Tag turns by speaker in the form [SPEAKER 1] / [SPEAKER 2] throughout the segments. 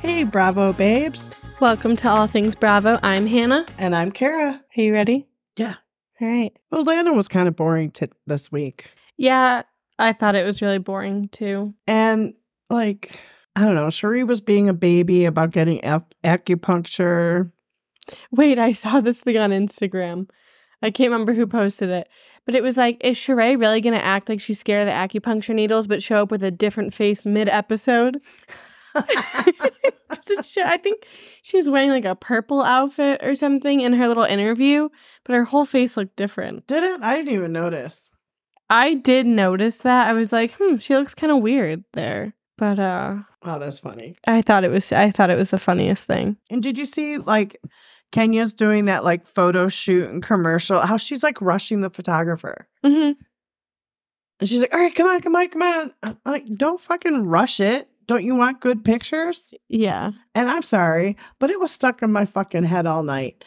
[SPEAKER 1] Hey, Bravo babes.
[SPEAKER 2] Welcome to All Things Bravo. I'm Hannah.
[SPEAKER 1] And I'm Kara.
[SPEAKER 2] Are you ready?
[SPEAKER 1] Yeah.
[SPEAKER 2] All right.
[SPEAKER 1] Well, Lana was kind of boring t- this week.
[SPEAKER 2] Yeah, I thought it was really boring too.
[SPEAKER 1] And, like, I don't know, Sheree was being a baby about getting acupuncture.
[SPEAKER 2] Wait, I saw this thing on Instagram. I can't remember who posted it, but it was like, is Sheree really going to act like she's scared of the acupuncture needles, but show up with a different face mid episode? I think she was wearing like a purple outfit or something in her little interview, but her whole face looked different.
[SPEAKER 1] Did it? I didn't even notice.
[SPEAKER 2] I did notice that. I was like, hmm, she looks kind of weird there. But uh
[SPEAKER 1] Oh, that's funny.
[SPEAKER 2] I thought it was I thought it was the funniest thing.
[SPEAKER 1] And did you see, like, Kenya's doing that, like, photo shoot and commercial? How she's, like, rushing the photographer.
[SPEAKER 2] hmm
[SPEAKER 1] And she's like, all right, come on, come on, come on. I'm like, don't fucking rush it. Don't you want good pictures?
[SPEAKER 2] Yeah.
[SPEAKER 1] And I'm sorry, but it was stuck in my fucking head all night.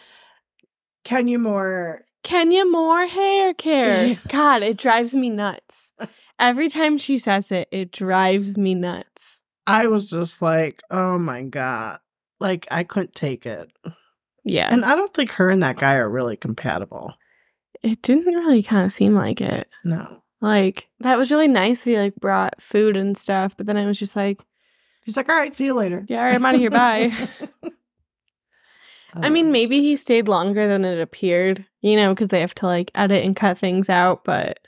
[SPEAKER 1] Kenya Moore,
[SPEAKER 2] Kenya Moore hair care. God, it drives me nuts. Every time she says it, it drives me nuts.
[SPEAKER 1] I was just like, oh my God. Like, I couldn't take it.
[SPEAKER 2] Yeah.
[SPEAKER 1] And I don't think her and that guy are really compatible.
[SPEAKER 2] it didn't really kind of seem like it.
[SPEAKER 1] No.
[SPEAKER 2] Like, that was really nice that he like brought food and stuff, but then I was just like,
[SPEAKER 1] He's like, all right, see you later.
[SPEAKER 2] yeah, all right, I'm out of here. Bye. I mean,
[SPEAKER 1] Um,
[SPEAKER 2] maybe he stayed longer than it appeared, you know, because they have to like edit and cut things out, but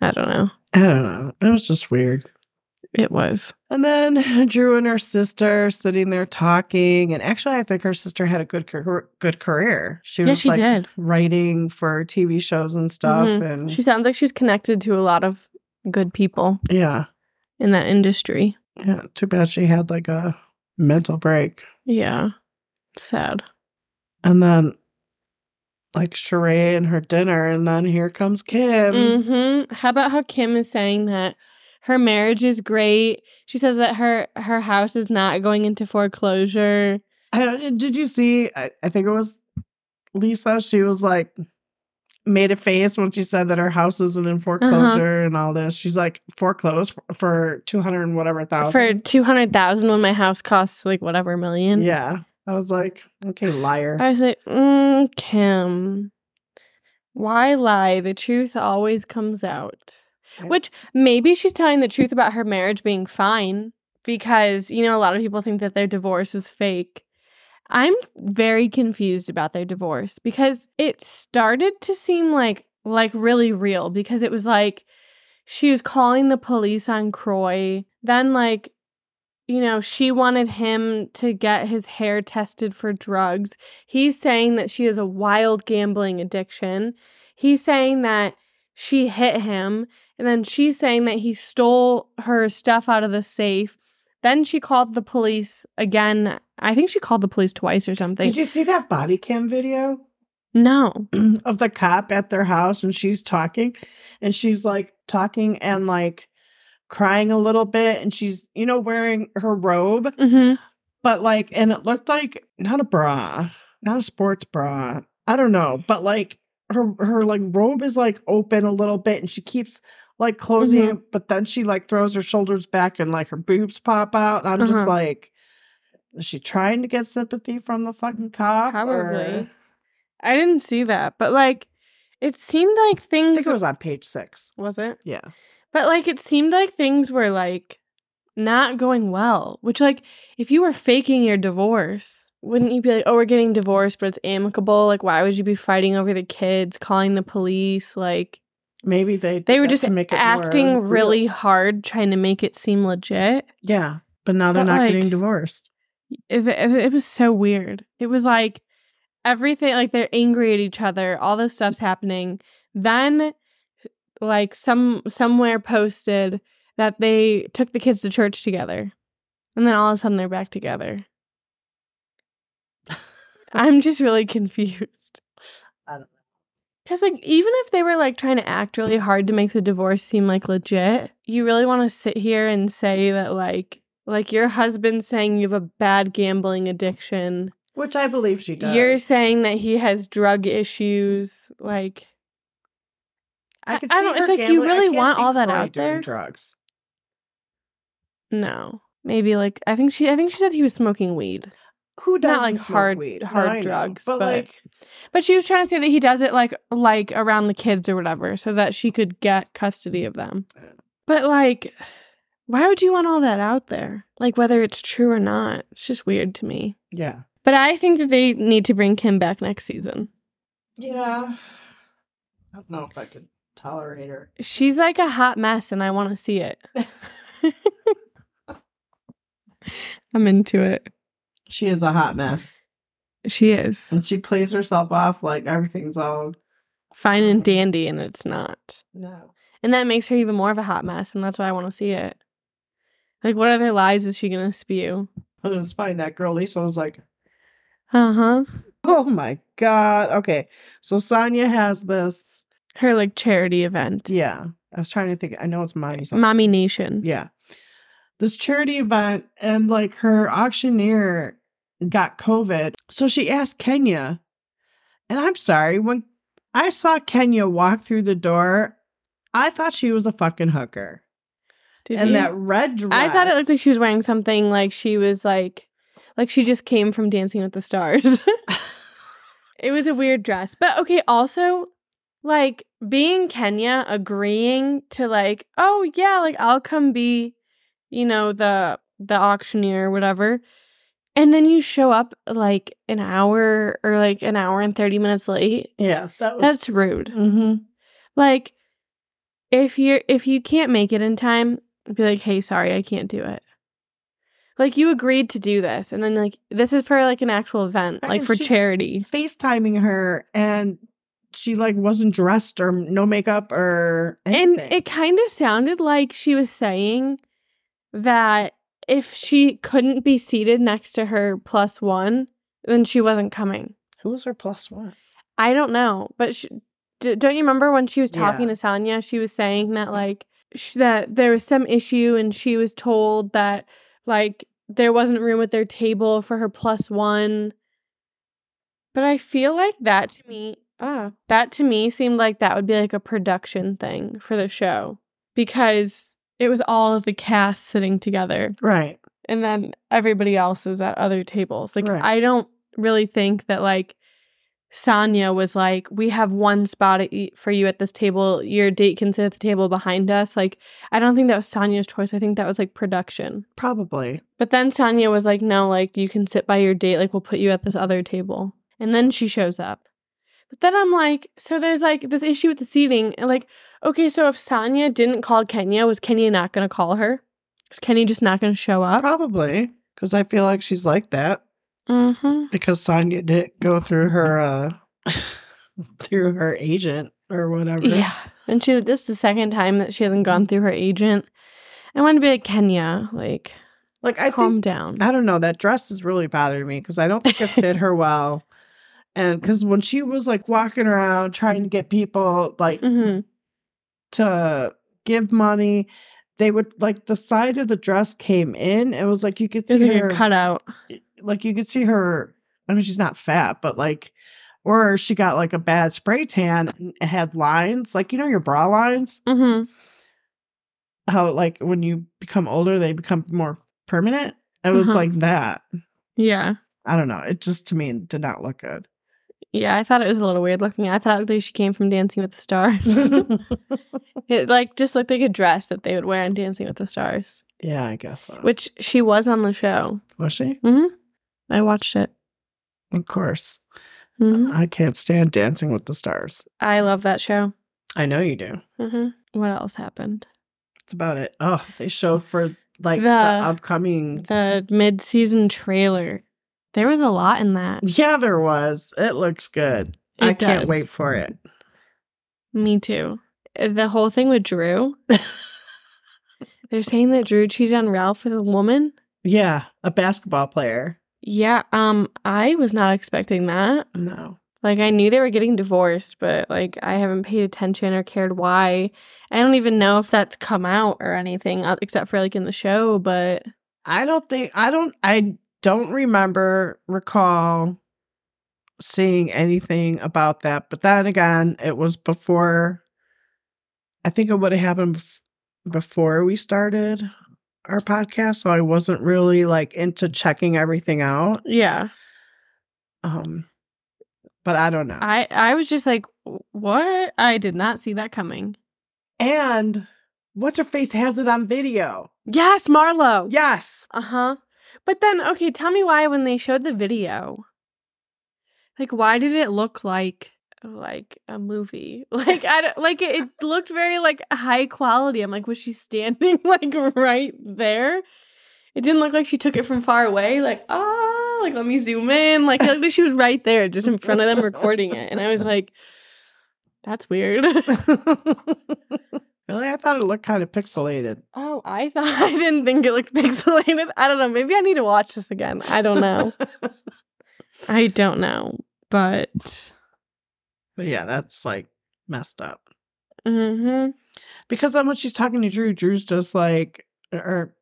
[SPEAKER 2] I don't know.
[SPEAKER 1] I don't know. It was just weird.
[SPEAKER 2] It was.
[SPEAKER 1] And then Drew and her sister sitting there talking. And actually, I think her sister had a good good career. She
[SPEAKER 2] Yeah,
[SPEAKER 1] was
[SPEAKER 2] she
[SPEAKER 1] like
[SPEAKER 2] did.
[SPEAKER 1] writing for TV shows and stuff.
[SPEAKER 2] Mhm.
[SPEAKER 1] And
[SPEAKER 2] She sounds like she's connected to a lot of good people
[SPEAKER 1] yeah,
[SPEAKER 2] in that industry.
[SPEAKER 1] yeah. Too bad she had like a mental break.
[SPEAKER 2] Yeah. Sad.
[SPEAKER 1] And then like Sheree and her dinner. And then here comes Kim.
[SPEAKER 2] hmm How about how Kim is saying that her marriage is great? She says that her her house is not going into foreclosure.
[SPEAKER 1] I don't, did you see? I, I think it was Lisa. She was like, made a face when she said that her house isn't in foreclosure and all this. She's like, foreclosed for 200 and whatever thousand.
[SPEAKER 2] For two hundred thousand when my house costs like whatever million.
[SPEAKER 1] yeah. I was like, okay, liar.
[SPEAKER 2] I was like, mm, Kim, why lie? The truth always comes out. Which maybe she's telling the truth about her marriage being fine because, you know, a lot of people think that their divorce is fake. I'm very confused about their divorce because it started to seem like like really real because it was like she was calling the police on Kroy. Then like you know, she wanted him to get his hair tested for drugs. He's saying that she has a wild gambling addiction. He's saying that she hit him. And then she's saying that he stole her stuff out of the safe. Then she called the police again. I think she called the police twice or something.
[SPEAKER 1] Did you see that body cam video
[SPEAKER 2] no.
[SPEAKER 1] of the cop at their house and she's talking and she's like talking and like crying a little bit and she's, you know, wearing her robe,
[SPEAKER 2] hmm
[SPEAKER 1] but like, and it looked like not a bra, not a sports bra. I don't know, but like her, her like robe is like open a little bit and she keeps like closing
[SPEAKER 2] Mhm.
[SPEAKER 1] it, but then she like throws her shoulders back and like her boobs pop out. And I'm just
[SPEAKER 2] Uh-huh.
[SPEAKER 1] like, is she trying to get sympathy from the fucking cop?
[SPEAKER 2] Probably.
[SPEAKER 1] or-
[SPEAKER 2] I didn't see that. But like, it seemed like things.
[SPEAKER 1] I think it was on page six.
[SPEAKER 2] was it?
[SPEAKER 1] Yeah.
[SPEAKER 2] But like it seemed like things were like not going well, which like if you were faking your divorce, wouldn't you be like, "Oh, we're getting divorced, but it's amicable." Like why would you be fighting over the kids, calling the police? Like
[SPEAKER 1] Maybe they
[SPEAKER 2] they were just
[SPEAKER 1] to make it more
[SPEAKER 2] acting
[SPEAKER 1] real.
[SPEAKER 2] really hard trying to make it seem legit.
[SPEAKER 1] yeah. But now they're
[SPEAKER 2] But,
[SPEAKER 1] not
[SPEAKER 2] like-
[SPEAKER 1] getting divorced.
[SPEAKER 2] It, it, it was so weird. It was like everything like they're angry at each other, all this stuff's happening. Then like some somewhere posted that they took the kids to church together. And then all of a sudden they're back together. I'm just really confused.
[SPEAKER 1] I don't.
[SPEAKER 2] Cuz like even if they were like trying to act really hard to make the divorce seem like legit, you really want to sit here and say that like like your husband saying you have a bad gambling addiction.
[SPEAKER 1] Which I believe she does.
[SPEAKER 2] You're saying that he has drug issues like
[SPEAKER 1] I could
[SPEAKER 2] I
[SPEAKER 1] see
[SPEAKER 2] don't- it's
[SPEAKER 1] her
[SPEAKER 2] like, you really want all that out
[SPEAKER 1] doing
[SPEAKER 2] there?
[SPEAKER 1] Drugs.
[SPEAKER 2] No. Maybe like I think she I think she said he was smoking weed.
[SPEAKER 1] Who
[SPEAKER 2] Not
[SPEAKER 1] doesn't
[SPEAKER 2] like hard-
[SPEAKER 1] weed?
[SPEAKER 2] hard
[SPEAKER 1] know,
[SPEAKER 2] drugs,
[SPEAKER 1] but,
[SPEAKER 2] but-
[SPEAKER 1] like
[SPEAKER 2] But she was trying to say that he does it like like around the kids or whatever, so that she could get custody of them. But like, why would you want all that out there? Like whether it's true or not, it's just weird to me.
[SPEAKER 1] yeah,
[SPEAKER 2] But I think that they need to bring Kim back next season.
[SPEAKER 1] yeah. I don't know if I could tolerate her.
[SPEAKER 2] She's like a hot mess, and I want to see it. I'm into it.
[SPEAKER 1] She is a hot mess,
[SPEAKER 2] She is
[SPEAKER 1] and she plays herself off like everything's all
[SPEAKER 2] fine and dandy, and it's not.
[SPEAKER 1] no.
[SPEAKER 2] And that makes her even more of a hot mess, and that's why I want to see it. Like, what other lies is she gonna spew?
[SPEAKER 1] It was fine. That girl Lisa was like,
[SPEAKER 2] Uh huh.
[SPEAKER 1] "Oh my god." Okay, so Sanya has this.
[SPEAKER 2] Her like charity event,
[SPEAKER 1] Yeah, I was trying to think. I know it's mommy. something.
[SPEAKER 2] Mommy Nation.
[SPEAKER 1] Yeah. This charity event and like her auctioneer got COVID. So she asked Kenya, and I'm sorry, when I saw Kenya walk through the door, I thought she was a fucking hooker.
[SPEAKER 2] Did
[SPEAKER 1] and
[SPEAKER 2] you?
[SPEAKER 1] that red dress.
[SPEAKER 2] I thought it looked like she was wearing something like she was like, like she just came from Dancing with the Stars. it was a weird dress, but okay. Also, like being Kenya, agreeing to like, oh yeah, like I'll come be, you know, the the auctioneer or whatever, and then you show up like an hour or like an hour and thirty minutes late.
[SPEAKER 1] yeah, that was.
[SPEAKER 2] That's rude.
[SPEAKER 1] hmm
[SPEAKER 2] Like, if you're if you can't make it in time, be like, hey, sorry, I can't do it. Like you agreed to do this, and then like this is for like an actual event, like
[SPEAKER 1] and
[SPEAKER 2] for charity.
[SPEAKER 1] FaceTiming her, and she like wasn't dressed or no makeup or anything.
[SPEAKER 2] And it kind of sounded like she was saying that if she couldn't be seated next to her plus one, then she wasn't coming.
[SPEAKER 1] Who was her plus one?
[SPEAKER 2] I don't know, but she, d- don't you remember when she was talking
[SPEAKER 1] Yeah.
[SPEAKER 2] to Sanya? She was saying that like sh- that there was some issue, and she was told that like there wasn't room at their table for her plus one. But I feel like that to me, ah, that to me seemed like that would be like a production thing for the show because it was all of the cast sitting together
[SPEAKER 1] Right.
[SPEAKER 2] and then everybody else is at other tables. Like
[SPEAKER 1] Right.
[SPEAKER 2] I don't really think that like Sanya was like, we have one spot for you at this table. Your date can sit at the table behind us. Like I don't think that was Sanya's choice. I think that was like production.
[SPEAKER 1] Probably.
[SPEAKER 2] But then Sanya was like, no, like you can sit by your date. Like we'll put you at this other table. And then she shows up. But then I'm like, so there's like this issue with the seating. And like, okay, so if Sanya didn't call Kenya, was Kenya not going to call her? Is Kenya just not going to show up?
[SPEAKER 1] Probably. Because I feel like she's like that.
[SPEAKER 2] Mm-hmm.
[SPEAKER 1] Because Sanya did go through her uh through her agent or whatever.
[SPEAKER 2] Yeah. And she this is the second time that she hasn't gone through her agent. I want to be like Kenya, like
[SPEAKER 1] Like I
[SPEAKER 2] calm
[SPEAKER 1] think
[SPEAKER 2] down.
[SPEAKER 1] I don't know, that dress is really bothering me because I don't think it fit her well. And because when she was like walking around trying to get people like
[SPEAKER 2] hmm
[SPEAKER 1] to give money, they would like the side of the dress came in. It was like you could see
[SPEAKER 2] like
[SPEAKER 1] her
[SPEAKER 2] cut out.
[SPEAKER 1] like you could see her I mean she's not fat, but like or she got like a bad spray tan and it had lines, like you know your bra lines,
[SPEAKER 2] hmm
[SPEAKER 1] how like when you become older they become more permanent. It was
[SPEAKER 2] Uh-huh.
[SPEAKER 1] like that.
[SPEAKER 2] Yeah.
[SPEAKER 1] I don't know. It just to me did not look good.
[SPEAKER 2] Yeah, I thought it was a little weird looking. I thought it looked like she came from Dancing with the Stars. it like just looked like a dress that they would wear on Dancing with the Stars,
[SPEAKER 1] yeah, I guess so.
[SPEAKER 2] which she was on the show.
[SPEAKER 1] was she?
[SPEAKER 2] hmm I watched it.
[SPEAKER 1] Of course.
[SPEAKER 2] hmm
[SPEAKER 1] I can't stand Dancing with the Stars.
[SPEAKER 2] I love that show.
[SPEAKER 1] I know you do.
[SPEAKER 2] hmm What else happened?
[SPEAKER 1] That's about it. Oh, they showed for like the,
[SPEAKER 2] The-
[SPEAKER 1] upcoming.
[SPEAKER 2] The mid-season trailer. There was a lot in that.
[SPEAKER 1] Yeah, there was. It looks good. I
[SPEAKER 2] It
[SPEAKER 1] can't wait for it.
[SPEAKER 2] Me too. Uh, The whole thing with Drew. They're saying that Drew cheated on Ralph with a woman.
[SPEAKER 1] Yeah, a basketball player.
[SPEAKER 2] Yeah, um, I was not expecting that.
[SPEAKER 1] No.
[SPEAKER 2] Like I knew they were getting divorced, but like I haven't paid attention or cared why. I don't even know if that's come out or anything uh, except for like in the show, but
[SPEAKER 1] I don't think I don't I don't remember recall seeing anything about that. But then again, it was before I think it would have happened bef- before we started our podcast, so I wasn't really like into checking everything out.
[SPEAKER 2] Yeah.
[SPEAKER 1] Um, but I don't know.
[SPEAKER 2] I I was just like, what? I did not see that coming.
[SPEAKER 1] and what's her face has it on video.
[SPEAKER 2] Yes, Marlo.
[SPEAKER 1] Yes.
[SPEAKER 2] Uh huh. But then, okay, tell me why when they showed the video, like, why did it look like like a movie? Like, I don't, like it, it looked very like high quality. I'm like, was she standing like right there? It didn't look like she took it from far away. Like, ah, like let me zoom in. Like, it like she was right there, just in front of them recording it. And I was like, that's weird.
[SPEAKER 1] Really, I thought it looked kind of pixelated.
[SPEAKER 2] oh, I thought I didn't think it looked pixelated. I don't know. Maybe I need to watch this again. I don't know. I don't know. But
[SPEAKER 1] But yeah, that's like messed up.
[SPEAKER 2] hmm
[SPEAKER 1] Because then when she's talking to Drew, Drew's just like, or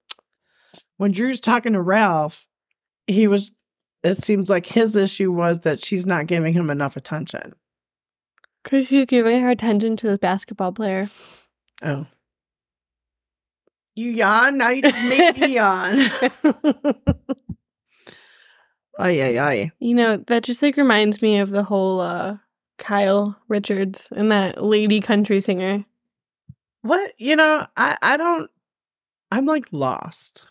[SPEAKER 1] when Drew's talking to Ralph, he was, it seems like his issue was that she's not giving him enough attention.
[SPEAKER 2] Because she's giving her attention to the basketball player.
[SPEAKER 1] Oh. You yawn? Now you just made me yawn. ay, ay, ay.
[SPEAKER 2] You know, that just like reminds me of the whole uh Kyle Richards and that lady country singer.
[SPEAKER 1] What? You know, I, I don't, I'm like lost.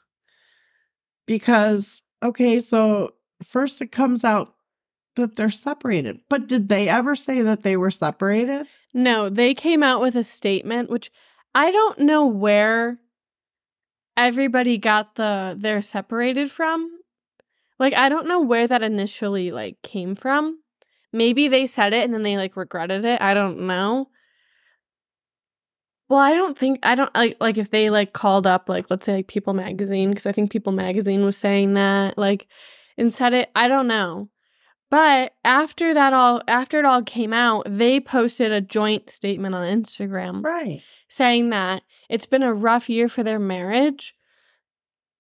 [SPEAKER 1] Because, okay, so first it comes out that they're separated. But did they ever say that they were separated?
[SPEAKER 2] No, they came out with a statement which I don't know where everybody got the they're separated from. Like I don't know where that initially like came from. Maybe they said it and then they like regretted it. I don't know. Well, I don't think I don't like like if they like called up like let's say like People Magazine because I think People Magazine was saying that like and said it. I don't know. But after that all after it all came out, they posted a joint statement on Instagram
[SPEAKER 1] Right.
[SPEAKER 2] saying that it's been a rough year for their marriage,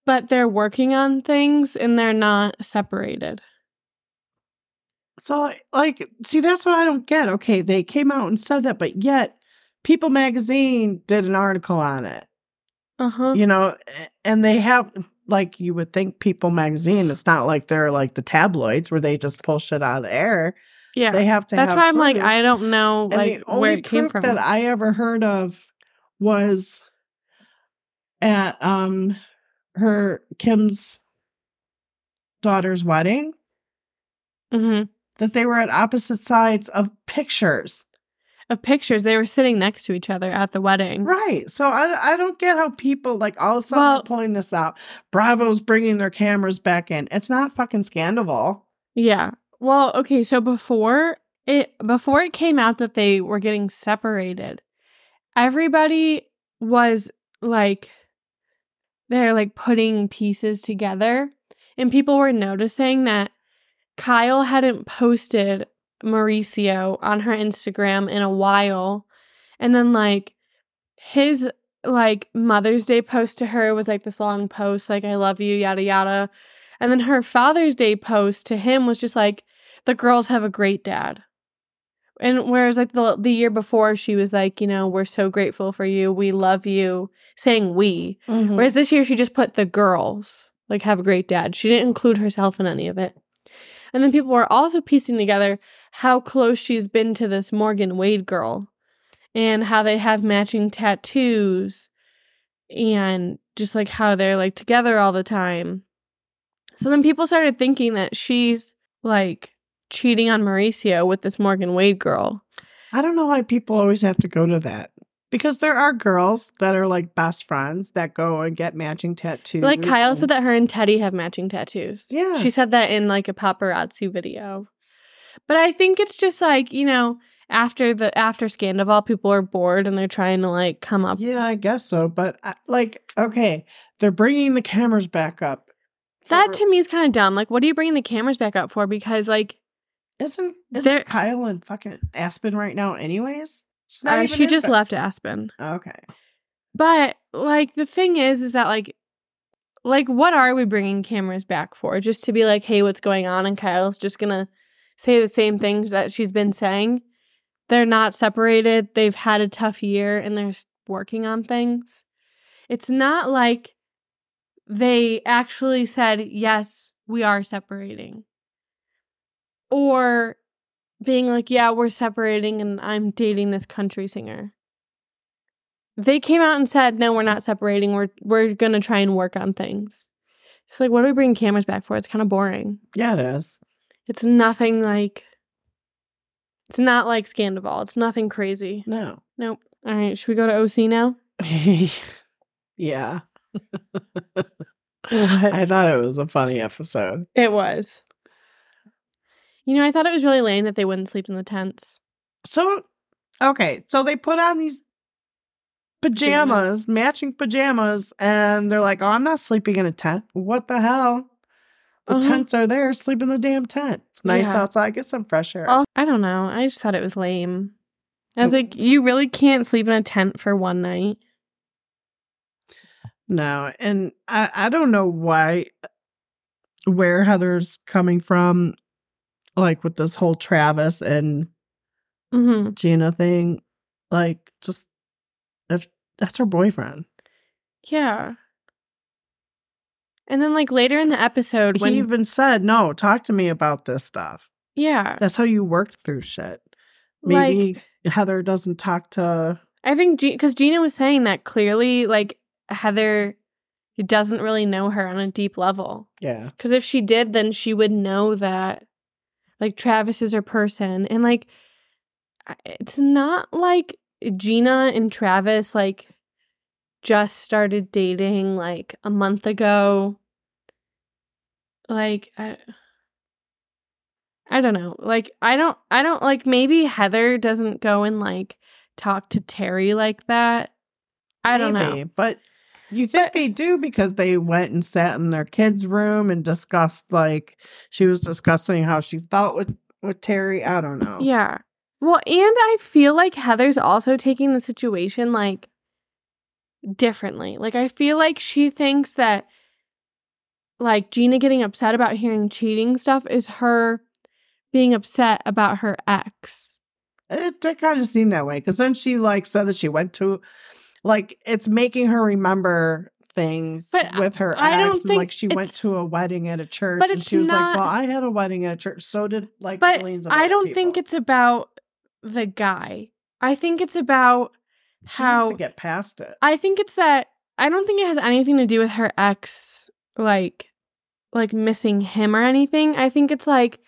[SPEAKER 2] but they're working on things and they're not separated.
[SPEAKER 1] So, like, see, that's what I don't get. Okay, they came out and said that, but yet People Magazine did an article on it.
[SPEAKER 2] Uh-huh.
[SPEAKER 1] you know and they have like you would think people magazine it's not like they're like the tabloids where they just pull shit out of the air
[SPEAKER 2] Yeah.
[SPEAKER 1] they have to
[SPEAKER 2] That's
[SPEAKER 1] have
[SPEAKER 2] why I'm like. I don't know
[SPEAKER 1] and
[SPEAKER 2] like
[SPEAKER 1] the only
[SPEAKER 2] where it came
[SPEAKER 1] proof
[SPEAKER 2] from.
[SPEAKER 1] that i ever heard of was at um her kim's daughter's wedding
[SPEAKER 2] hmm
[SPEAKER 1] that they were at opposite sides of pictures
[SPEAKER 2] Of pictures, they were sitting next to each other at the wedding.
[SPEAKER 1] right so i, I don't get how people like all of a sudden
[SPEAKER 2] Well-
[SPEAKER 1] pulling this out bravo's bringing their cameras back in it's not fucking scandal
[SPEAKER 2] Yeah. Well, okay, so before it before it came out that they were getting separated, everybody was like they're like putting pieces together and people were noticing that Kyle hadn't posted Mauricio on her Instagram in a while. And then like his like Mother's Day post to her was like this long post like I love you yada yada. And then her Father's Day post to him was just like, the girls have a great dad. And whereas like the the year before she was like, you know, we're so grateful for you, we love you, saying we.
[SPEAKER 1] Mhm.
[SPEAKER 2] Whereas this year she just put the girls, like have a great dad. She didn't include herself in any of it. And then people were also piecing together how close she's been to this Morgan Wade girl and how they have matching tattoos and just like how they're like together all the time. So then people started thinking that she's like cheating on Mauricio with this Morgan Wade girl.
[SPEAKER 1] I don't know why people always have to go to that. Because there are girls that are like best friends that go and get matching tattoos.
[SPEAKER 2] Like Kyle
[SPEAKER 1] and-
[SPEAKER 2] said that her and Teddi have matching tattoos.
[SPEAKER 1] Yeah.
[SPEAKER 2] She said that in like a paparazzi video. But I think it's just like, you know, after the after Scandoval, people are bored and they're trying to like come up.
[SPEAKER 1] Yeah, I guess so. But I- like, okay, they're bringing the cameras back up.
[SPEAKER 2] That to me is kind of dumb. Like, what are you bringing the cameras back up for? Because like,
[SPEAKER 1] isn't isn't Kyle in fucking Aspen right now? Anyways,
[SPEAKER 2] uh, she just left Aspen.
[SPEAKER 1] Okay,
[SPEAKER 2] But like the thing is, is that like, like what are we bringing cameras back for? Just to be like, hey, what's going on? And Kyle's just gonna say the same things that she's been saying. they're not separated. They've had a tough year and they're working on things. It's not like they actually said, yes, we are separating. Or being like, yeah, we're separating and I'm dating this country singer. They came out and said, no, we're not separating. We're we're gonna try and work on things. So like, what are we bringing cameras back for? It's kind of boring.
[SPEAKER 1] Yeah, it is.
[SPEAKER 2] It's nothing like. It's not like Scandoval. It's nothing crazy.
[SPEAKER 1] No.
[SPEAKER 2] Nope. All right, should we go to OC now?
[SPEAKER 1] yeah. I thought it was a funny episode.
[SPEAKER 2] It was. You know, I thought it was really lame that they wouldn't sleep in the tents.
[SPEAKER 1] So, okay, so they put on these pajamas,
[SPEAKER 2] Pajamas.
[SPEAKER 1] matching pajamas, and they're like, "Oh, I'm not sleeping in a tent. What the hell? The
[SPEAKER 2] Uh-huh.
[SPEAKER 1] tents are there. Sleep in the damn tent. It's nice
[SPEAKER 2] Yeah.
[SPEAKER 1] outside. Get some fresh air."
[SPEAKER 2] Oh, I don't know. I just thought it was lame. I was like, you really can't sleep in a tent for one night.
[SPEAKER 1] No, and I I don't know why, where Heather's coming from, like with this whole Travis and
[SPEAKER 2] hmm
[SPEAKER 1] Gina thing. Like, just if that's her boyfriend.
[SPEAKER 2] Yeah. And then, like later in the episode, when
[SPEAKER 1] he even said, "No, talk to me about this stuff."
[SPEAKER 2] yeah,
[SPEAKER 1] That's how you work through shit.
[SPEAKER 2] like
[SPEAKER 1] Maybe Heather doesn't talk to.
[SPEAKER 2] I think because Gina was saying that clearly, like Heather doesn't really know her on a deep level.
[SPEAKER 1] Yeah,
[SPEAKER 2] Because if she did, then she would know that, like, Travis is her person. And, like, it's not like Gina and Travis, like, just started dating, like, a month ago. Like, I, I don't know. Like, I don't, I don't, like, maybe Heather doesn't go and, like, talk to Terry like that. I don't know.
[SPEAKER 1] But you think they do because they went and sat in their kids' room and discussed, like, she was discussing how she felt with with Terry. I don't know.
[SPEAKER 2] Yeah. Well, and I feel like Heather's also taking the situation like differently. Like I feel like she thinks that like Gina getting upset about hearing cheating stuff is her being upset about her ex.
[SPEAKER 1] It did kind of seem that way because then she like said that she went to, like, it's making her remember things
[SPEAKER 2] But
[SPEAKER 1] with her
[SPEAKER 2] I don't
[SPEAKER 1] ex. and, like
[SPEAKER 2] think
[SPEAKER 1] she went to a wedding at a church,
[SPEAKER 2] But
[SPEAKER 1] and
[SPEAKER 2] it's
[SPEAKER 1] she was
[SPEAKER 2] not-
[SPEAKER 1] like, "Well, I had a wedding at a church. So did like
[SPEAKER 2] But I don't think it's about the guy. I think it's about how
[SPEAKER 1] to get past it.
[SPEAKER 2] I think it's that I don't think it has anything to do with her ex like like missing him or anything. I think it's like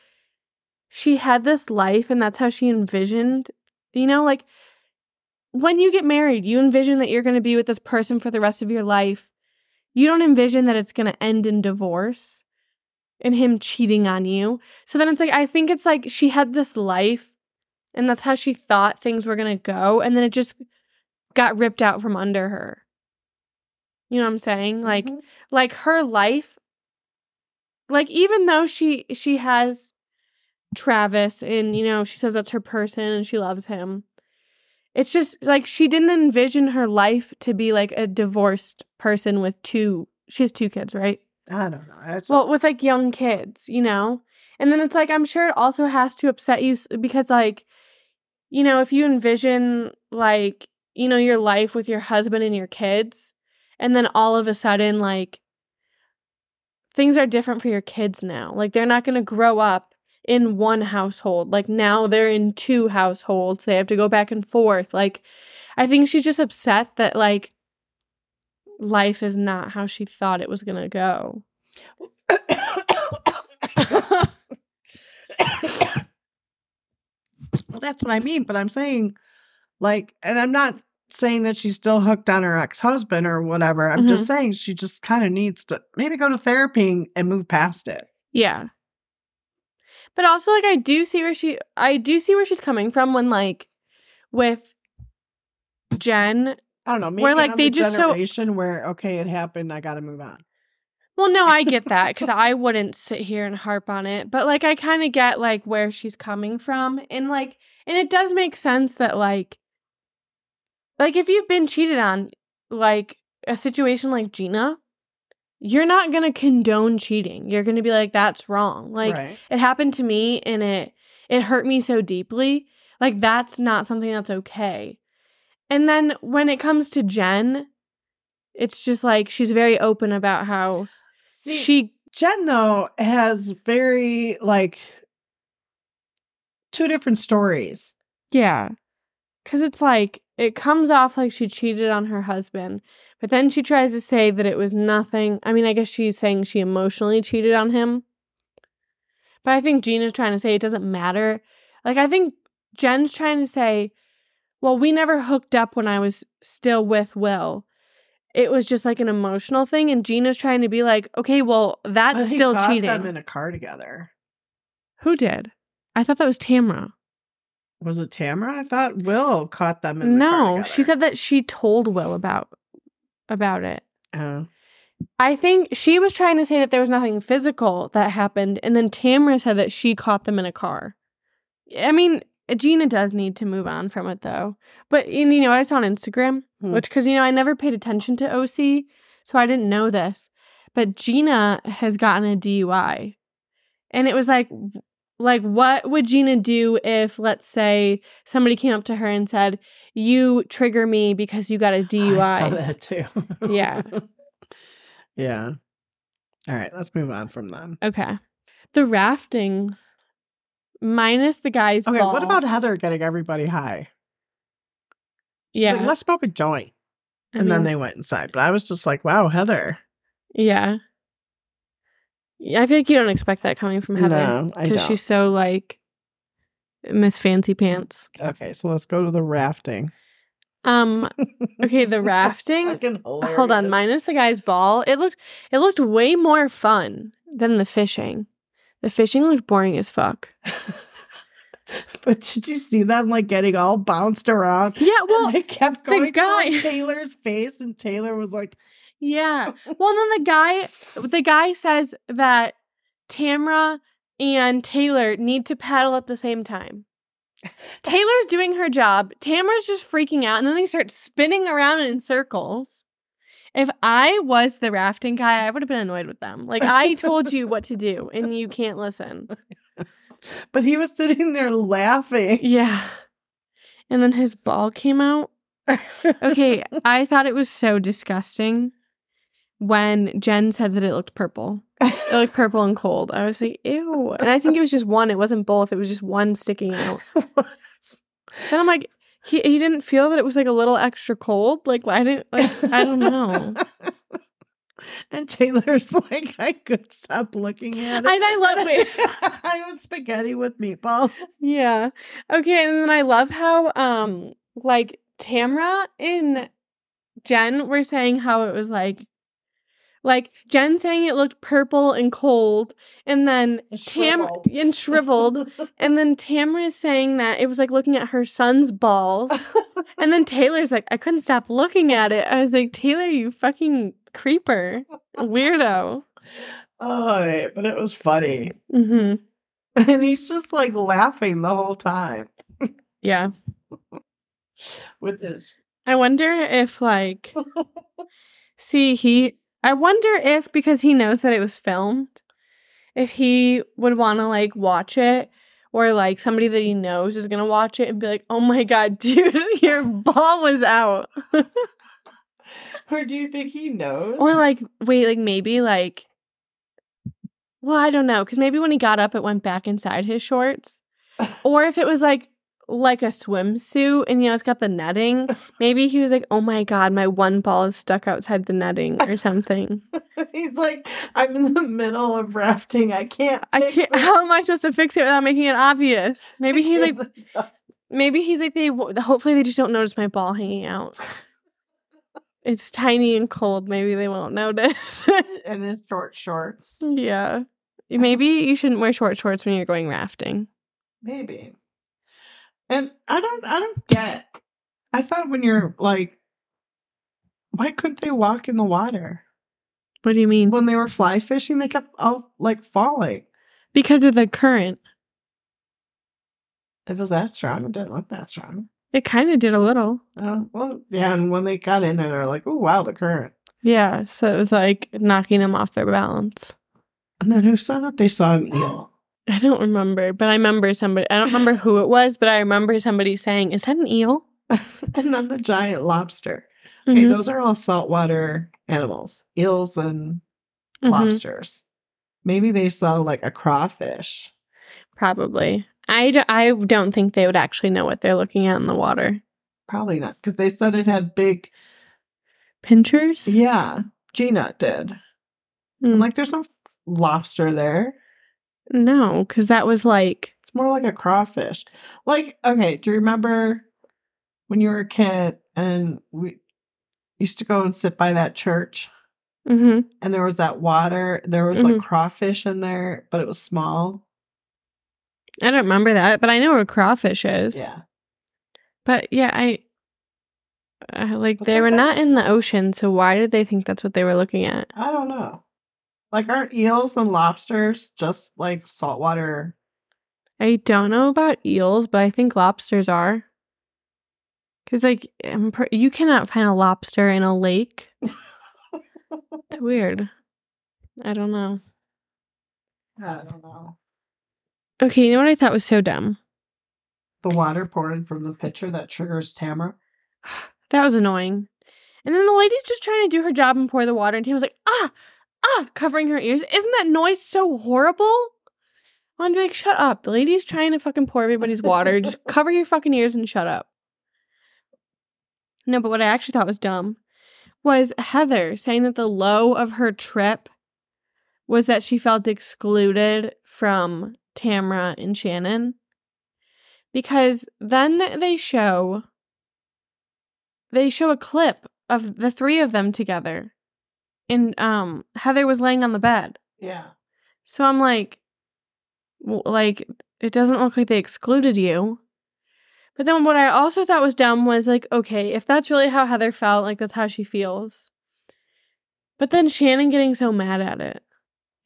[SPEAKER 2] she had this life and that's how she envisioned, you know, like when you get married, you envision that you're going to be with this person for the rest of your life. You don't envision that it's going to end in divorce and him cheating on you. So then it's like I think it's like she had this life and that's how she thought things were going to go and then it just got ripped out from under her. You know what I'm saying? Like
[SPEAKER 1] Mhm.
[SPEAKER 2] like her life like even though she she has Travis and you know she says that's her person and she loves him. It's just like she didn't envision her life to be like a divorced person with two she has two kids, right?
[SPEAKER 1] I don't know. It's-
[SPEAKER 2] Well, with like young kids, you know? And then it's like, I'm sure it also has to upset you because, like, you know, if you envision, like, you know, your life with your husband and your kids, and then all of a sudden, like, things are different for your kids now. Like, they're not going to grow up in one household. Like, now they're in two households. They have to go back and forth. Like, I think she's just upset that, like, life is not how she thought it was going to go.
[SPEAKER 1] well, that's what I mean. But I'm saying, like, and I'm not saying that she's still hooked on her ex husband or whatever. I'm just mm-hmm. saying she just kind of needs to maybe go to therapy and- move past it.
[SPEAKER 2] Yeah. But also like I do see where she I do see where she's coming from when like with Jen.
[SPEAKER 1] I don't know. Maybe
[SPEAKER 2] Where, like, they
[SPEAKER 1] the
[SPEAKER 2] just so-
[SPEAKER 1] generation where okay, it happened. I got to move on.
[SPEAKER 2] Well, no, I get that cuz I wouldn't sit here and harp on it, but like I kind of get like where she's coming from and like and it does make sense that like like if you've been cheated on like a situation like Gina, you're not going to condone cheating. You're going to be like that's wrong. Like
[SPEAKER 1] right.
[SPEAKER 2] it happened to me and it it hurt me so deeply Like that's not something that's okay. And then when it comes to Jen, it's just like she's very open about how
[SPEAKER 1] See,
[SPEAKER 2] she
[SPEAKER 1] Jen though has very like two different stories.
[SPEAKER 2] yeah. Cuz it's like it comes off like she cheated on her husband, but then she tries to say that it was nothing. I mean, I guess she's saying she emotionally cheated on him. But I think Gina's trying to say it doesn't matter. Like I think Jen's trying to say, well, we never hooked up when I was still with Will. It was just like an emotional thing, and Gina's trying to be like, okay, well, that's still cheating.
[SPEAKER 1] them in a car together.
[SPEAKER 2] Who did? I thought that was Tamra.
[SPEAKER 1] Was it Tamra? I thought Will caught them in the
[SPEAKER 2] No, she said that she told Will about about it.
[SPEAKER 1] Oh.
[SPEAKER 2] I think she was trying to say that there was nothing physical that happened, and then Tamra said that she caught them in a car. I mean, Gina does need to move on from it though. But and you know what I saw on Instagram,
[SPEAKER 1] Hmm.
[SPEAKER 2] which because you know I never paid attention to OC, so I didn't know this. But Gina has gotten a DUI, and it was like, like what would Gina do if, let's say, somebody came up to her and said, "You trigger me because you got a DUI."
[SPEAKER 1] I saw that too.
[SPEAKER 2] Yeah.
[SPEAKER 1] yeah. All right, let's move on from them.
[SPEAKER 2] Okay. The rafting, minus the guy's
[SPEAKER 1] Okay,
[SPEAKER 2] ball.
[SPEAKER 1] what about Heather getting everybody high? She's
[SPEAKER 2] Yeah.
[SPEAKER 1] like, let's smoke a joint.
[SPEAKER 2] I
[SPEAKER 1] And then they went inside. But I was just like, wow, Heather.
[SPEAKER 2] Yeah. I feel like you don't expect that coming from Heather
[SPEAKER 1] No, I
[SPEAKER 2] because
[SPEAKER 1] don't.
[SPEAKER 2] she's so like Miss Fancy Pants.
[SPEAKER 1] Okay, so let's go to the rafting.
[SPEAKER 2] Um. Okay, the rafting.
[SPEAKER 1] fucking
[SPEAKER 2] Hold on,
[SPEAKER 1] hilarious.
[SPEAKER 2] minus the guy's ball. It looked it looked way more fun than the fishing. The fishing looked boring as fuck.
[SPEAKER 1] but did you see them like getting all bounced around?
[SPEAKER 2] Yeah,
[SPEAKER 1] And
[SPEAKER 2] well,
[SPEAKER 1] they kept
[SPEAKER 2] the
[SPEAKER 1] going to
[SPEAKER 2] guy-
[SPEAKER 1] like, Taylor's face, and Taylor was like,
[SPEAKER 2] Yeah. Well, then the guy, the guy says that Tamra and Taylor need to paddle at the same time. Taylor's doing her job. Tamra's just freaking out, and then they start spinning around in circles. If I was the rafting guy, I would have been annoyed with them. Like I told you what to do, and you can't listen.
[SPEAKER 1] but he was sitting there laughing.
[SPEAKER 2] Yeah. And then his ball came out. Okay, I thought it was so disgusting when Jen said that it looked purple. It looked purple and cold. I was like, ew. And I think it was just one. It wasn't both. It was just one sticking out. Then I'm like, he he didn't feel that it was like a little extra cold. Like I didn't like I don't know.
[SPEAKER 1] And Taylor's like, I could stop looking at it.
[SPEAKER 2] And I love it.
[SPEAKER 1] I want spaghetti with meatballs.
[SPEAKER 2] Yeah. Okay, and then I love how um like Tamra and Jen were saying how it was like like Jen saying it looked purple and cold, and then Tam
[SPEAKER 1] Shriveled.
[SPEAKER 2] and shriveled, and then Tamra is saying that it was like looking at her son's balls, and then Taylor's like, I couldn't stop looking at it. I was like, Taylor, you fucking creeper, weirdo.
[SPEAKER 1] Oh, right, but it was funny.
[SPEAKER 2] hmm
[SPEAKER 1] And he's just like laughing the whole time
[SPEAKER 2] Yeah.
[SPEAKER 1] with his.
[SPEAKER 2] I wonder if like see he I wonder if because he knows that it was filmed if he would want to like watch it or like somebody that he knows is going to watch it and be like, "Oh my god, dude, your ball was out."
[SPEAKER 1] Or do you think he knows?
[SPEAKER 2] Or like wait, like maybe like well, I don't know cuz maybe when he got up it went back inside his shorts. Or if it was like like a swimsuit and you know it's got the netting, maybe he was like, "Oh my god, my one ball is stuck outside the netting" or something.
[SPEAKER 1] he's like, I'm in the middle of rafting. I can't.
[SPEAKER 2] I can't.
[SPEAKER 1] it."
[SPEAKER 2] How am I supposed to fix it without making it obvious? Maybe he's like, maybe he's like, they. Hopefully, they just don't notice my ball hanging out. It's tiny and cold. Maybe they won't notice.
[SPEAKER 1] in his short shorts.
[SPEAKER 2] yeah. Maybe you shouldn't wear short shorts when you're going rafting.
[SPEAKER 1] Maybe. And I don't I don't get. I thought when you're like why couldn't they walk in the water?
[SPEAKER 2] What do you mean?
[SPEAKER 1] When they were fly fishing, they kept all like falling.
[SPEAKER 2] Because of the current.
[SPEAKER 1] It was that strong. It didn't look that strong.
[SPEAKER 2] It kind of did a little.
[SPEAKER 1] Oh, well, yeah, and when they got in there, they're like, oh wow, the current.
[SPEAKER 2] Yeah. So it was like knocking them off their balance.
[SPEAKER 1] And then who saw that they saw an eel?
[SPEAKER 2] I don't remember, but I remember somebody. I don't remember who it was, but I remember somebody saying, "Is that an eel?"
[SPEAKER 1] and then the giant lobster. Okay,
[SPEAKER 2] Mhm,
[SPEAKER 1] those are all saltwater animals, eels and
[SPEAKER 2] mhm,
[SPEAKER 1] lobsters. Maybe they saw like a crawfish.
[SPEAKER 2] Probably. I, do, I don't think they would actually know what they're looking at in the water.
[SPEAKER 1] Probably not, because they said it had big.
[SPEAKER 2] Pinchers?
[SPEAKER 1] Yeah, Gina did.
[SPEAKER 2] Mm,
[SPEAKER 1] I'm like, there's no lobster there.
[SPEAKER 2] No, because that was like,
[SPEAKER 1] It's more like a crawfish. Like, okay, do you remember when you were a kid and we used to go and sit by that church
[SPEAKER 2] hmm
[SPEAKER 1] and there was that water? There was
[SPEAKER 2] Mhm.
[SPEAKER 1] like crawfish in there, but it was small.
[SPEAKER 2] I don't remember that, but I know what a crawfish is.
[SPEAKER 1] Yeah.
[SPEAKER 2] But yeah, I, I like
[SPEAKER 1] But
[SPEAKER 2] they were not in the ocean, so why did they think that's what they were looking at?
[SPEAKER 1] I don't know. Like, aren't eels and lobsters just like saltwater?
[SPEAKER 2] I don't know about eels, but I think lobsters are. Because like I'm pr- you cannot find a lobster in a lake. It's weird. I don't know.
[SPEAKER 1] I don't know.
[SPEAKER 2] Okay, you know what I thought was so dumb?
[SPEAKER 1] The water pouring from the pitcher that triggers Tamra.
[SPEAKER 2] That was annoying. And then the lady's just trying to do her job and pour the water, and Tam was like, ah, ah, covering her ears. Isn't that noise so horrible? I want to be like, shut up. The lady's trying to fucking pour everybody's water. Just cover your fucking ears and shut up. No, but what I actually thought was dumb was Heather saying that the low of her trip was that she felt excluded from Tamra and Shannon. Because then they show they show a clip of the three of them together. And um Heather was laying on the bed.
[SPEAKER 1] Yeah.
[SPEAKER 2] So I'm like w- like it doesn't look like they excluded you. But then what I also thought was dumb was like okay, if that's really how Heather felt, like that's how she feels. But then Shannon getting so mad at it.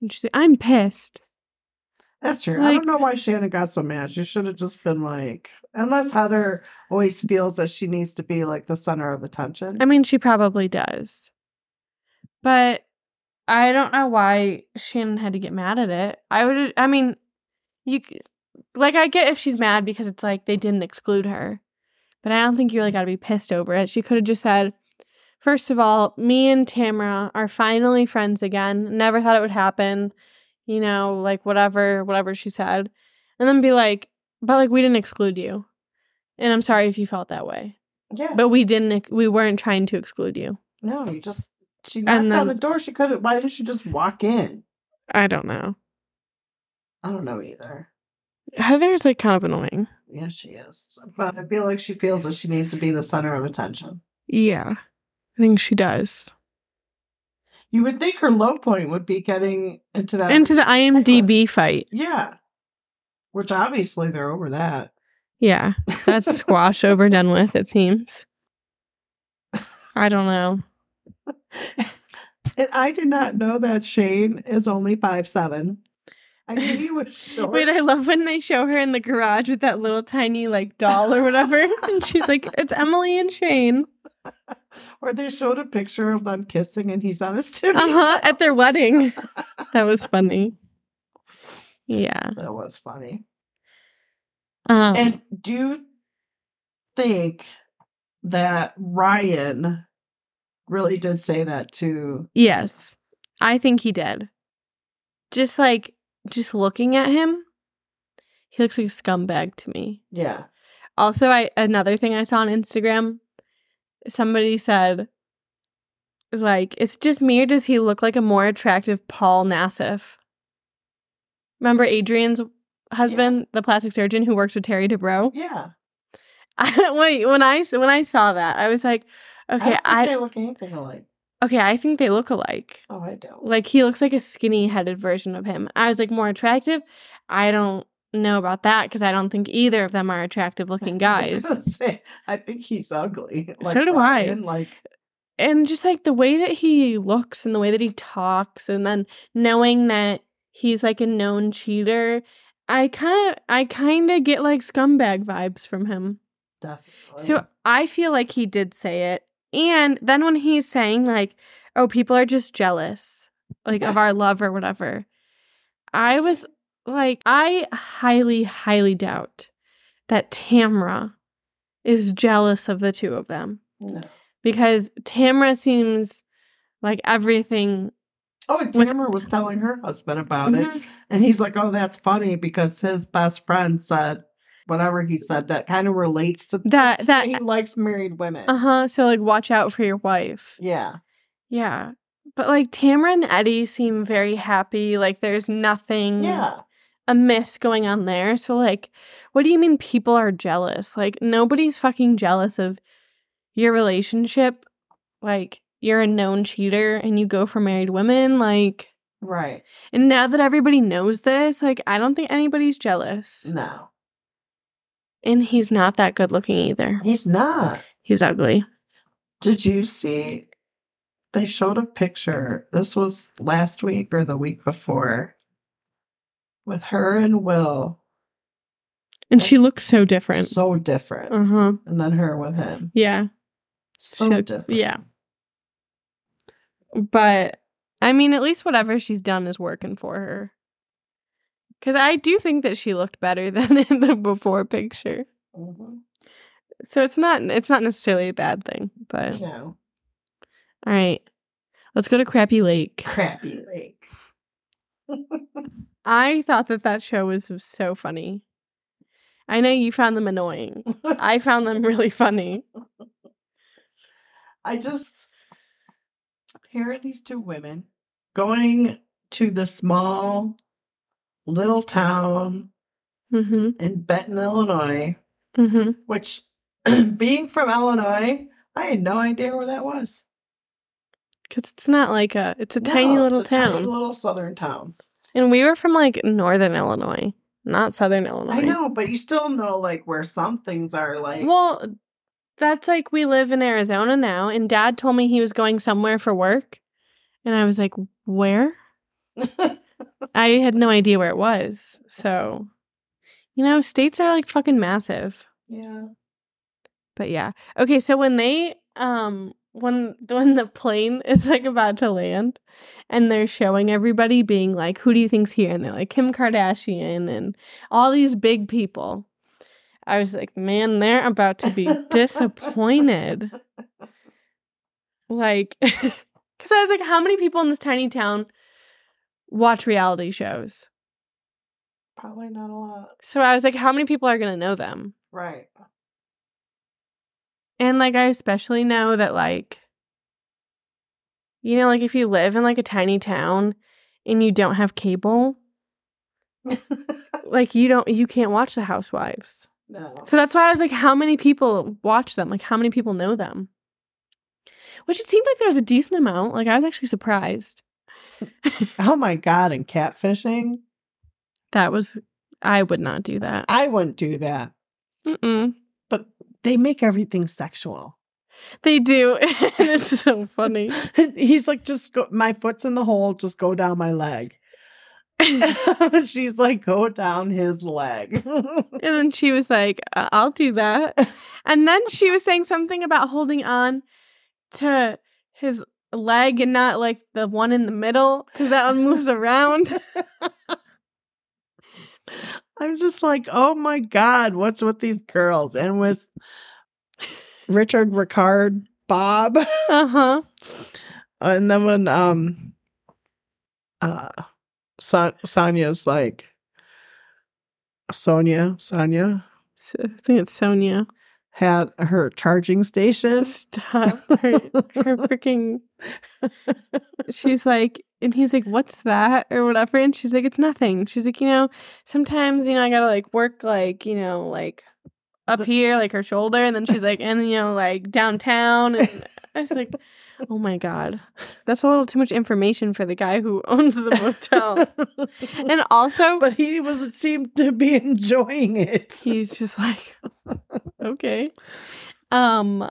[SPEAKER 2] And she's like, I'm pissed.
[SPEAKER 1] That's true. I don't know why Shannon got so mad. She should have just been like, unless Heather always feels that she needs to be like the center of attention.
[SPEAKER 2] I mean, she probably does. But I don't know why Shannon had to get mad at it. I would, I mean, you, like, I get if she's mad because it's like they didn't exclude her. But I don't think you really got to be pissed over it. She could have just said, first of all, me and Tamra are finally friends again. Never thought it would happen. You know, like, whatever, whatever she said. And then be like, but like, we didn't exclude you. And I'm sorry if you felt that way.
[SPEAKER 1] yeah.
[SPEAKER 2] But we didn't, we weren't trying to exclude you.
[SPEAKER 1] no, you just she knocked
[SPEAKER 2] And
[SPEAKER 1] on the door. She could have. Why didn't she just walk in?
[SPEAKER 2] I don't know.
[SPEAKER 1] I don't know either.
[SPEAKER 2] Heather's like kind of annoying.
[SPEAKER 1] Yeah, she is. But I feel like she feels that she needs to be the center of attention.
[SPEAKER 2] Yeah. I think she does.
[SPEAKER 1] You would think her low point would be getting into that
[SPEAKER 2] Into the IMDb fight.
[SPEAKER 1] Yeah. Which obviously they're over that.
[SPEAKER 2] Yeah. That's squash over done with, it seems. I don't know.
[SPEAKER 1] And I do not know that Shane is only five seven. I knew he was short.
[SPEAKER 2] Wait, I love when they show her in the garage with that little tiny like doll or whatever. and she's like, it's Emily and Shane.
[SPEAKER 1] or they showed a picture of them kissing and he's on his titty.
[SPEAKER 2] Uh huh. At their wedding. That was funny. Yeah.
[SPEAKER 1] That was funny.
[SPEAKER 2] Um,
[SPEAKER 1] And do you think that Ryan really did say that too.
[SPEAKER 2] Yes, I think he did. Just like, just looking at him, he looks like a scumbag to me.
[SPEAKER 1] Yeah.
[SPEAKER 2] Also, I another thing I saw on Instagram, somebody said, like, is it just me or does he look like a more attractive Paul Nassif? Remember Adrienne's husband, the plastic surgeon who works with Terry Dubrow?
[SPEAKER 1] Yeah.
[SPEAKER 2] I, when, when I when I saw that, I was like, okay,
[SPEAKER 1] don't think
[SPEAKER 2] I,
[SPEAKER 1] they look anything alike.
[SPEAKER 2] okay, I think they look alike.
[SPEAKER 1] Oh, I don't.
[SPEAKER 2] Like he looks like a skinny headed version of him. I was like more attractive. I don't know about that because I don't think either of them are attractive looking guys.
[SPEAKER 1] say, I think he's ugly.
[SPEAKER 2] Like, So do I.
[SPEAKER 1] Ryan, Like,
[SPEAKER 2] and just like the way that he looks and the way that he talks, and then knowing that he's like a known cheater, I kind of, I kind of get like scumbag vibes from him.
[SPEAKER 1] definitely.
[SPEAKER 2] So I feel like he did say it. And then when he's saying like, "Oh, people are just jealous, like of our love or whatever," I was like I highly, highly doubt that Tamra is jealous of the two of them
[SPEAKER 1] No.
[SPEAKER 2] because Tamra seems like everything.
[SPEAKER 1] Oh, and Tamra was telling her husband about it.
[SPEAKER 2] Mhm.
[SPEAKER 1] And he's like, oh, that's funny because his best friend said whatever he said that kind of relates to
[SPEAKER 2] That that
[SPEAKER 1] he likes married women.
[SPEAKER 2] uh huh. So like, watch out for your wife.
[SPEAKER 1] Yeah.
[SPEAKER 2] Yeah, but like Tamra and Eddie seem very happy. Like there's nothing.
[SPEAKER 1] Yeah.
[SPEAKER 2] amiss going on there. So like, what do you mean people are jealous? Like nobody's fucking jealous of your relationship. Like you're a known cheater and you go for married women. Like,
[SPEAKER 1] Right.
[SPEAKER 2] and now that everybody knows this, like I don't think anybody's jealous.
[SPEAKER 1] No.
[SPEAKER 2] And he's not that good looking either.
[SPEAKER 1] He's not.
[SPEAKER 2] He's ugly.
[SPEAKER 1] Did you see? They showed a picture. This was last week or the week before with her and Will.
[SPEAKER 2] And she looks so different.
[SPEAKER 1] So different.
[SPEAKER 2] Uh huh.
[SPEAKER 1] And then her with him.
[SPEAKER 2] Yeah.
[SPEAKER 1] So
[SPEAKER 2] She-
[SPEAKER 1] different.
[SPEAKER 2] Yeah. But I mean, at least whatever she's done is working for her. Because I do think that she looked better than in the before picture.
[SPEAKER 1] Mhm.
[SPEAKER 2] So it's not it's not necessarily a bad thing. But
[SPEAKER 1] No.
[SPEAKER 2] all right, let's go to Crappie Lake.
[SPEAKER 1] Crappie lake.
[SPEAKER 2] I thought that that show was so funny. I know you found them annoying. I found them really funny.
[SPEAKER 1] I just here are these two women going to the small little town
[SPEAKER 2] hmm
[SPEAKER 1] in Benton, Illinois,
[SPEAKER 2] hmm
[SPEAKER 1] which being from Illinois, I had no idea where that was.
[SPEAKER 2] Because it's not like a it's a tiny little
[SPEAKER 1] it's a tiny
[SPEAKER 2] town.
[SPEAKER 1] little southern town.
[SPEAKER 2] And we were from like northern Illinois, not southern Illinois.
[SPEAKER 1] I know, but you still know like where some things are like
[SPEAKER 2] Well, that's like we live in Arizona now, and dad told me he was going somewhere for work. And I was like, where? I had no idea where it was. So, you know, states are like fucking massive.
[SPEAKER 1] Yeah.
[SPEAKER 2] But yeah. Okay, so when they um when when the plane is like about to land and they're showing everybody being like, who do you think's here? And they're like Kim Kardashian and all these big people. I was like, man, they're about to be disappointed. Like because I was like, how many people in this tiny town watch reality shows?
[SPEAKER 1] Probably not a lot.
[SPEAKER 2] So I was like, how many people are gonna know them?
[SPEAKER 1] Right.
[SPEAKER 2] And like I especially know that like you know like if you live in like a tiny town and you don't have cable, like you don't you can't watch the housewives.
[SPEAKER 1] no.
[SPEAKER 2] So that's why I was like how many people watch them? Like how many people know them? Which it seemed like there was a decent amount. Like I was actually surprised.
[SPEAKER 1] Oh my god, and catfishing?
[SPEAKER 2] That was I would not do that.
[SPEAKER 1] I wouldn't do that.
[SPEAKER 2] Mm-mm.
[SPEAKER 1] But they make everything sexual.
[SPEAKER 2] They do. it's so funny.
[SPEAKER 1] He's like, just go my foot's in the hole, just go down my leg. She's like, go down his leg.
[SPEAKER 2] And then she was like, "Uh, I'll do that. And then she was saying something about holding on to his leg and not like the one in the middle because that one moves around.
[SPEAKER 1] I'm just like, oh my God, what's with these girls? And with Richard Ricard Bob.
[SPEAKER 2] Uh huh.
[SPEAKER 1] and then when um uh Son- Sanya's like Sanya, Sanya
[SPEAKER 2] So, I think it's Sanya.
[SPEAKER 1] Had her charging station.
[SPEAKER 2] Stop. Her, her freaking. She's like, and he's like, what's that? Or whatever. And she's like, it's nothing. She's like, you know, sometimes, you know, I gotta like work like, you know, like up here, like her shoulder. And then she's like, and, you know, like downtown. And I was like, oh my God. That's a little too much information for the guy who owns the motel. and also,
[SPEAKER 1] but he was seemed to be enjoying it.
[SPEAKER 2] he's just like okay um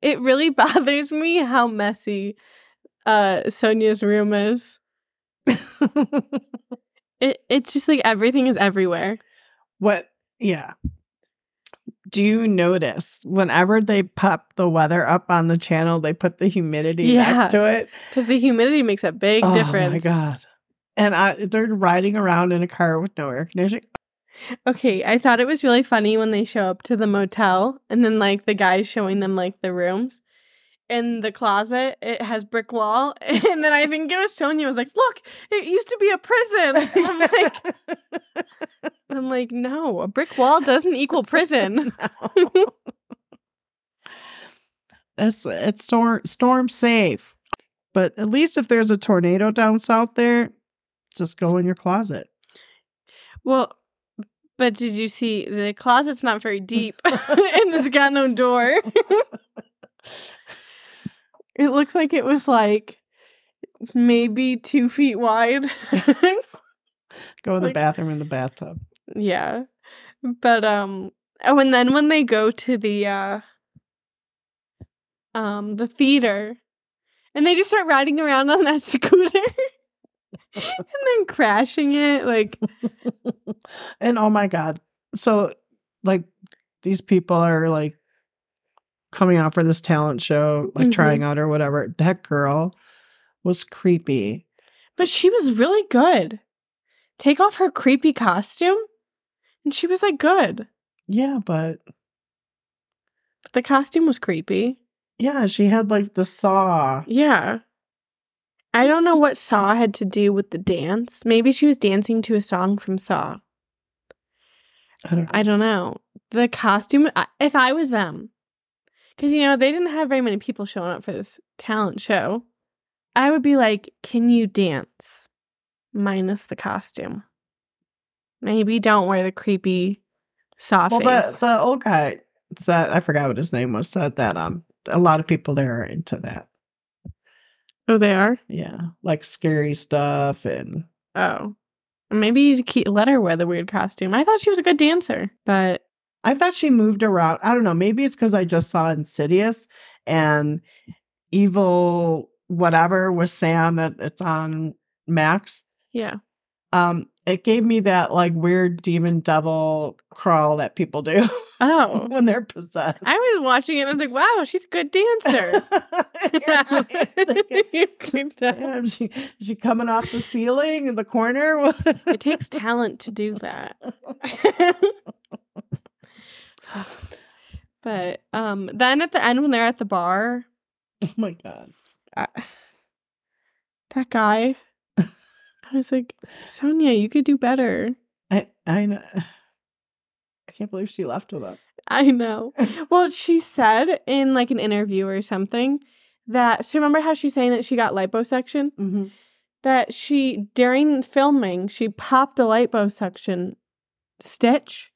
[SPEAKER 2] it really bothers me how messy uh sanya's room is it it's just like everything is everywhere
[SPEAKER 1] what yeah. Do you notice whenever they pop the weather up on the channel, they put the humidity
[SPEAKER 2] Yeah.
[SPEAKER 1] next to it?
[SPEAKER 2] because the humidity makes a big
[SPEAKER 1] oh
[SPEAKER 2] difference Oh
[SPEAKER 1] my god. and I, they're riding around in a car with no air conditioning.
[SPEAKER 2] Okay, I thought it was really funny when they show up to the motel and then like the guy's showing them like the rooms. In the closet, it has brick wall, and then I think it was Sanya was like, "Look, it used to be a prison." I'm like, I'm like, no, a brick wall doesn't equal prison.
[SPEAKER 1] No. it's it's storm storm safe, but at least if there's a tornado down south there, just go in your closet.
[SPEAKER 2] Well, but did you see the closet's not very deep and it's got no door? It looks like it was like maybe two feet wide.
[SPEAKER 1] Go in the bathroom in the bathtub.
[SPEAKER 2] yeah. But um oh and then when they go to the uh um the theater and they just start riding around on that scooter and then crashing it like
[SPEAKER 1] and oh my god, so like these people are like coming out for this talent show, like
[SPEAKER 2] Mhm.
[SPEAKER 1] trying out or whatever. That girl was creepy.
[SPEAKER 2] But she was really good. Take off her creepy costume, and she was like good.
[SPEAKER 1] Yeah, but
[SPEAKER 2] But the costume was creepy.
[SPEAKER 1] yeah, she had like the saw.
[SPEAKER 2] Yeah. I don't know what Saw had to do with the dance. Maybe she was dancing to a song from Saw.
[SPEAKER 1] I don't know.
[SPEAKER 2] I don't know. The costume, if I was them, because, you know, they didn't have very many people showing up for this talent show, I would be like, can you dance minus the costume? Maybe don't wear the creepy Saw
[SPEAKER 1] well, the,
[SPEAKER 2] face.
[SPEAKER 1] the old guy said, I forgot what his name was, said that um a lot of people there are into that.
[SPEAKER 2] oh, they are?
[SPEAKER 1] Yeah, like scary stuff and
[SPEAKER 2] Oh. Maybe you keep, let her wear the weird costume. I thought she was a good dancer, but
[SPEAKER 1] I thought she moved around. I don't know. Maybe it's because I just saw Insidious and Evil whatever with Sam that it's on Max.
[SPEAKER 2] yeah.
[SPEAKER 1] Um, it gave me that like weird demon devil crawl that people do
[SPEAKER 2] Oh.
[SPEAKER 1] when they're possessed.
[SPEAKER 2] I was watching it and I was like, wow, she's a good dancer. You creeped out.
[SPEAKER 1] Damn, she she coming off the ceiling in the corner.
[SPEAKER 2] it takes talent to do that. but um then at the end when they're at the bar,
[SPEAKER 1] oh my god!
[SPEAKER 2] I, that guy I was like, Sanya, you could do better.
[SPEAKER 1] I I know. I can't believe she left with him.
[SPEAKER 2] I know. Well, she said in like an interview or something that so remember how she's saying that she got liposuction?
[SPEAKER 1] Mm-hmm.
[SPEAKER 2] That she during filming she popped a liposuction stitch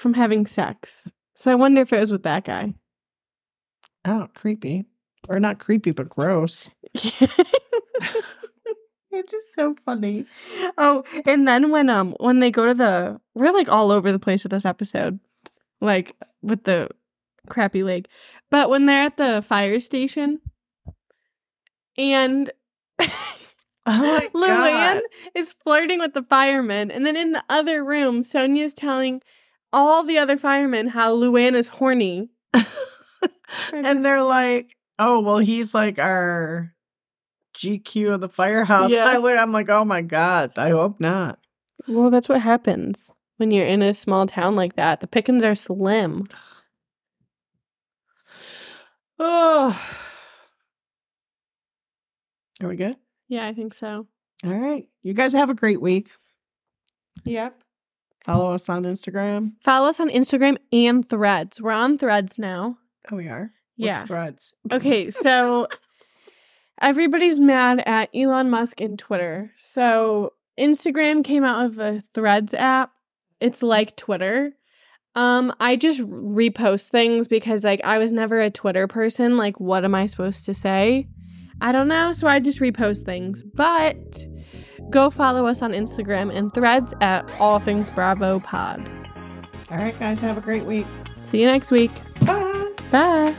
[SPEAKER 2] from having sex. So I wonder if it was with that guy.
[SPEAKER 1] Oh, creepy. Or not creepy, but gross.
[SPEAKER 2] it's just so funny. Oh, and then when um when they go to the we're like all over the place with this episode. Like with the Crappie Lake. But when they're at the fire station and
[SPEAKER 1] Oh my
[SPEAKER 2] Luann is flirting with the fireman, and then in the other room, Sanya's telling all the other firemen how Luann is horny.
[SPEAKER 1] and they're like, oh, well, he's like our GQ of the firehouse.
[SPEAKER 2] Yeah.
[SPEAKER 1] I I'm like, oh my God, I hope not.
[SPEAKER 2] Well, that's what happens when you're in a small town like that. The pickings are slim.
[SPEAKER 1] Oh. Are we good?
[SPEAKER 2] Yeah, I think so.
[SPEAKER 1] All right. You guys have a great week.
[SPEAKER 2] Yep.
[SPEAKER 1] Follow us on Instagram.
[SPEAKER 2] Follow us on Instagram and Threads. We're on Threads now.
[SPEAKER 1] Oh, we are.
[SPEAKER 2] Yeah.
[SPEAKER 1] What's threads?
[SPEAKER 2] Okay, so everybody's mad at Elon Musk and Twitter. So Instagram came out with a Threads app. It's like Twitter. Um, I just repost things because like I was never a Twitter person. Like, what am I supposed to say? I don't know. So I just repost things. But go follow us on Instagram and Threads at All Things Bravo Pod.
[SPEAKER 1] All right, guys. Have a great week.
[SPEAKER 2] See you next week.
[SPEAKER 1] Bye.
[SPEAKER 2] Bye.